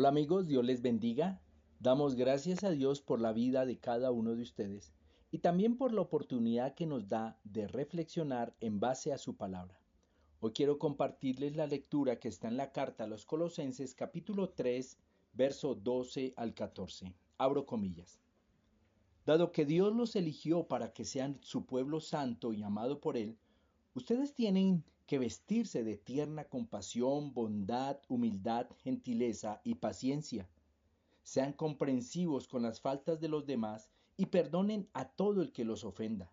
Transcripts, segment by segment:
Hola amigos, Dios les bendiga. Damos gracias a Dios por la vida de cada uno de ustedes y también por la oportunidad que nos da de reflexionar en base a su palabra. Hoy quiero compartirles la lectura que está en la carta a los Colosenses capítulo 3, verso 12 al 14. Abro comillas. Dado que Dios los eligió para que sean su pueblo santo y amado por Él, ustedes tienen que vestirse de tierna compasión, bondad, humildad, gentileza y paciencia. Sean comprensivos con las faltas de los demás y perdonen a todo el que los ofenda.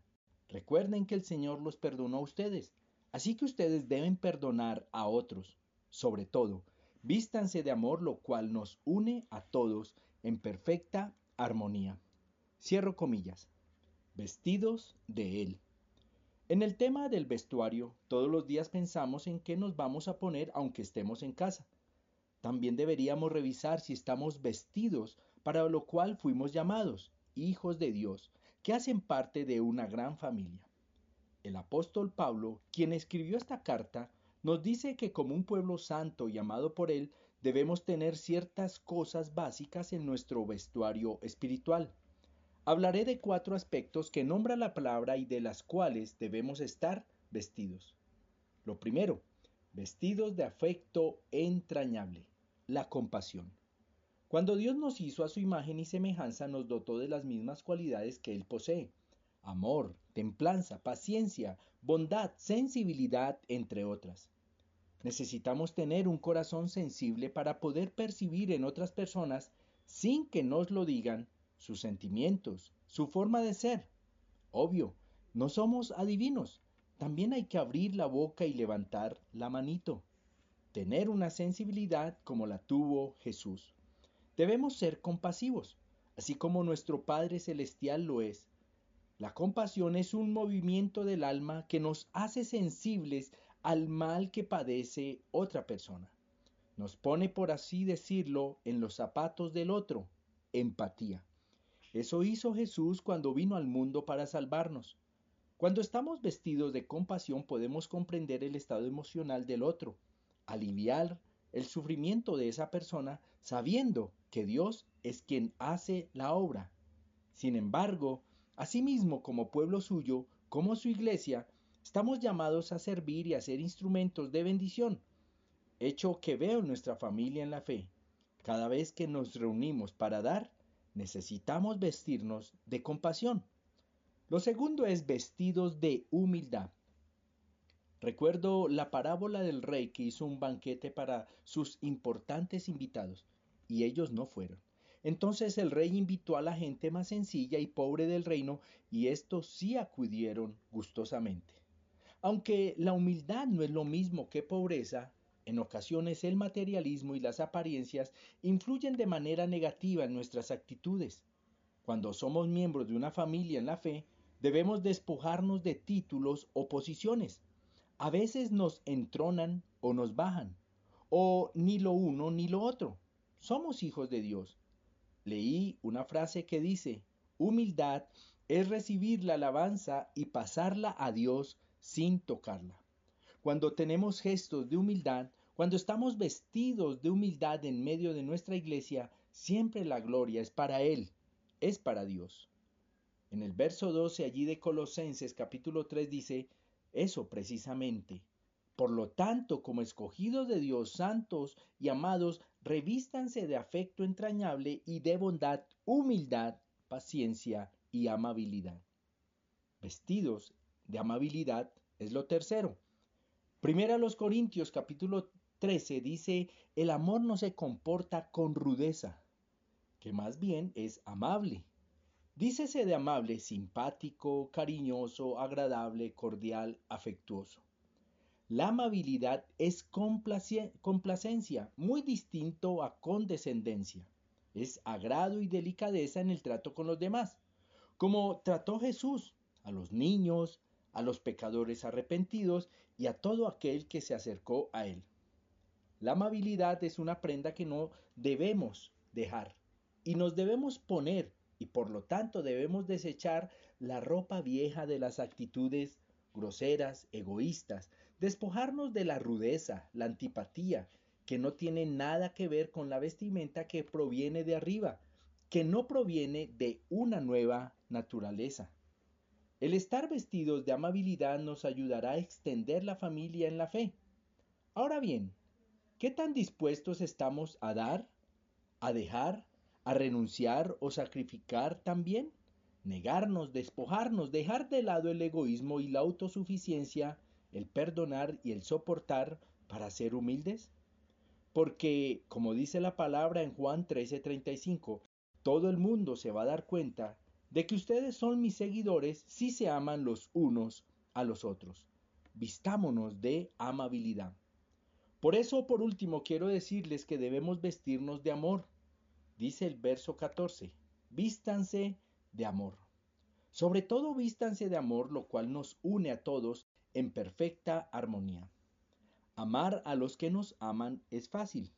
Recuerden que el Señor los perdonó a ustedes, así que ustedes deben perdonar a otros. Sobre todo, vístanse de amor, lo cual nos une a todos en perfecta armonía. Cierro comillas. Vestidos de Él. En el tema del vestuario, todos los días pensamos en qué nos vamos a poner aunque estemos en casa. También deberíamos revisar si estamos vestidos para lo cual fuimos llamados, hijos de Dios, que hacen parte de una gran familia. El apóstol Pablo, quien escribió esta carta, nos dice que como un pueblo santo y amado por él, debemos tener ciertas cosas básicas en nuestro vestuario espiritual. Hablaré de cuatro aspectos que nombra la palabra y de las cuales debemos estar vestidos. Lo primero, vestidos de afecto entrañable, la compasión. Cuando Dios nos hizo a su imagen y semejanza, nos dotó de las mismas cualidades que Él posee. Amor, templanza, paciencia, bondad, sensibilidad, entre otras. Necesitamos tener un corazón sensible para poder percibir en otras personas, sin que nos lo digan, sus sentimientos, su forma de ser. Obvio, no somos adivinos. También hay que abrir la boca y levantar la manito. Tener una sensibilidad como la tuvo Jesús. Debemos ser compasivos, así como nuestro Padre Celestial lo es. La compasión es un movimiento del alma que nos hace sensibles al mal que padece otra persona. Nos pone, por así decirlo, en los zapatos del otro, empatía. Eso hizo Jesús cuando vino al mundo para salvarnos. Cuando estamos vestidos de compasión podemos comprender el estado emocional del otro, aliviar el sufrimiento de esa persona sabiendo que Dios es quien hace la obra. Sin embargo, asimismo como pueblo suyo, como su iglesia, estamos llamados a servir y a ser instrumentos de bendición, hecho que veo en nuestra familia en la fe. Cada vez que nos reunimos para dar, necesitamos vestirnos de compasión. Lo segundo es vestidos de humildad. Recuerdo la parábola del rey que hizo un banquete para sus importantes invitados y ellos no fueron. Entonces el rey invitó a la gente más sencilla y pobre del reino y estos sí acudieron gustosamente. Aunque la humildad no es lo mismo que pobreza, en ocasiones el materialismo y las apariencias influyen de manera negativa en nuestras actitudes. Cuando somos miembros de una familia en la fe, debemos despojarnos de títulos o posiciones. A veces nos entronan o nos bajan, o ni lo uno ni lo otro. Somos hijos de Dios. Leí una frase que dice, humildad es recibir la alabanza y pasarla a Dios sin tocarla. Cuando tenemos gestos de humildad, cuando estamos vestidos de humildad en medio de nuestra iglesia, siempre la gloria es para Él, es para Dios. En el verso 12 allí de Colosenses capítulo 3 dice, eso precisamente. Por lo tanto, como escogidos de Dios, santos y amados, revístanse de afecto entrañable y de bondad, humildad, paciencia y amabilidad. Vestidos de amabilidad es lo tercero. Primera los Corintios capítulo 13 dice, el amor no se comporta con rudeza, que más bien es amable. Dícese de amable, simpático, cariñoso, agradable, cordial, afectuoso. La amabilidad es complacencia, muy distinto a condescendencia. Es agrado y delicadeza en el trato con los demás, como trató Jesús a los niños, a los pecadores arrepentidos y a todo aquel que se acercó a él. La amabilidad es una prenda que no debemos dejar y nos debemos poner y por lo tanto debemos desechar la ropa vieja de las actitudes groseras, egoístas, despojarnos de la rudeza, la antipatía que no tiene nada que ver con la vestimenta que proviene de arriba, que no proviene de una nueva naturaleza. El estar vestidos de amabilidad nos ayudará a extender la familia en la fe. Ahora bien, ¿qué tan dispuestos estamos a dar, a dejar, a renunciar o sacrificar también? Negarnos, despojarnos, dejar de lado el egoísmo y la autosuficiencia, el perdonar y el soportar para ser humildes? Porque, como dice la palabra en Juan 13:35, todo el mundo se va a dar cuenta de que ustedes son mis seguidores si se aman los unos a los otros. Vistámonos de amabilidad. Por eso, por último, quiero decirles que debemos vestirnos de amor. Dice el verso 14, vístanse de amor. Sobre todo vístanse de amor, lo cual nos une a todos en perfecta armonía. Amar a los que nos aman es fácil.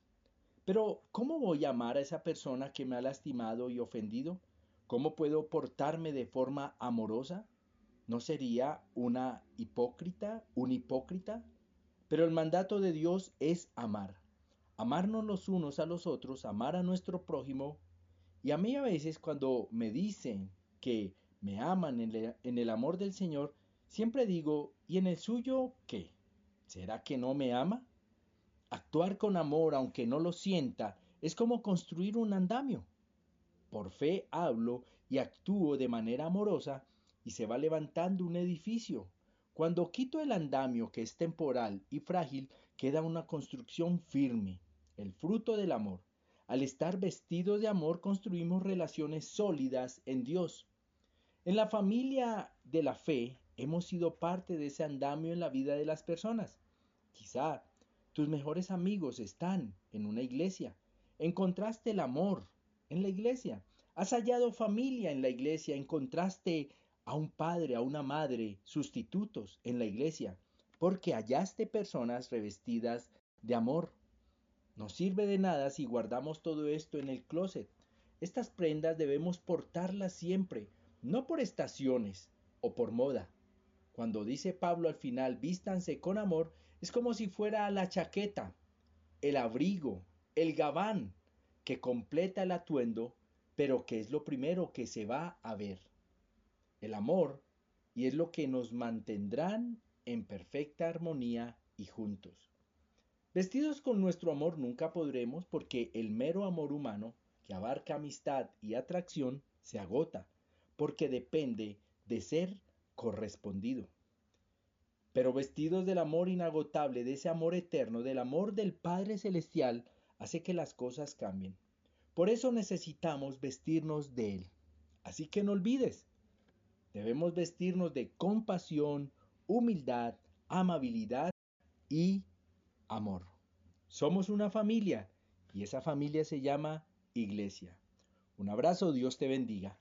Pero, ¿cómo voy a amar a esa persona que me ha lastimado y ofendido? ¿Cómo puedo portarme de forma amorosa? ¿No sería una hipócrita, un hipócrita? Pero el mandato de Dios es amar. Amarnos los unos a los otros, amar a nuestro prójimo. Y a mí a veces cuando me dicen que me aman en, el amor del Señor, siempre digo, ¿y en el suyo qué? ¿Será que no me ama? Actuar con amor, aunque no lo sienta, es como construir un andamio. Por fe hablo y actúo de manera amorosa y se va levantando un edificio. Cuando quito el andamio que es temporal y frágil, queda una construcción firme, el fruto del amor. Al estar vestidos de amor construimos relaciones sólidas en Dios. En la familia de la fe hemos sido parte de ese andamio en la vida de las personas. Quizá tus mejores amigos están en una iglesia. Encontraste el amor, en la iglesia. Has hallado familia en la iglesia, encontraste a un padre, a una madre, sustitutos en la iglesia, porque hallaste personas revestidas de amor. No sirve de nada si guardamos todo esto en el closet. Estas prendas debemos portarlas siempre, no por estaciones o por moda. Cuando dice Pablo al final, vístanse con amor, es como si fuera la chaqueta, el abrigo, el gabán, que completa el atuendo, pero que es lo primero que se va a ver. El amor, y es lo que nos mantendrán en perfecta armonía y juntos. Vestidos con nuestro amor nunca podremos porque el mero amor humano, que abarca amistad y atracción, se agota, porque depende de ser correspondido. Pero vestidos del amor inagotable, de ese amor eterno, del amor del Padre Celestial, hace que las cosas cambien. Por eso necesitamos vestirnos de Él. Así que no olvides, debemos vestirnos de compasión, humildad, amabilidad y amor. Somos una familia y esa familia se llama iglesia. Un abrazo, Dios te bendiga.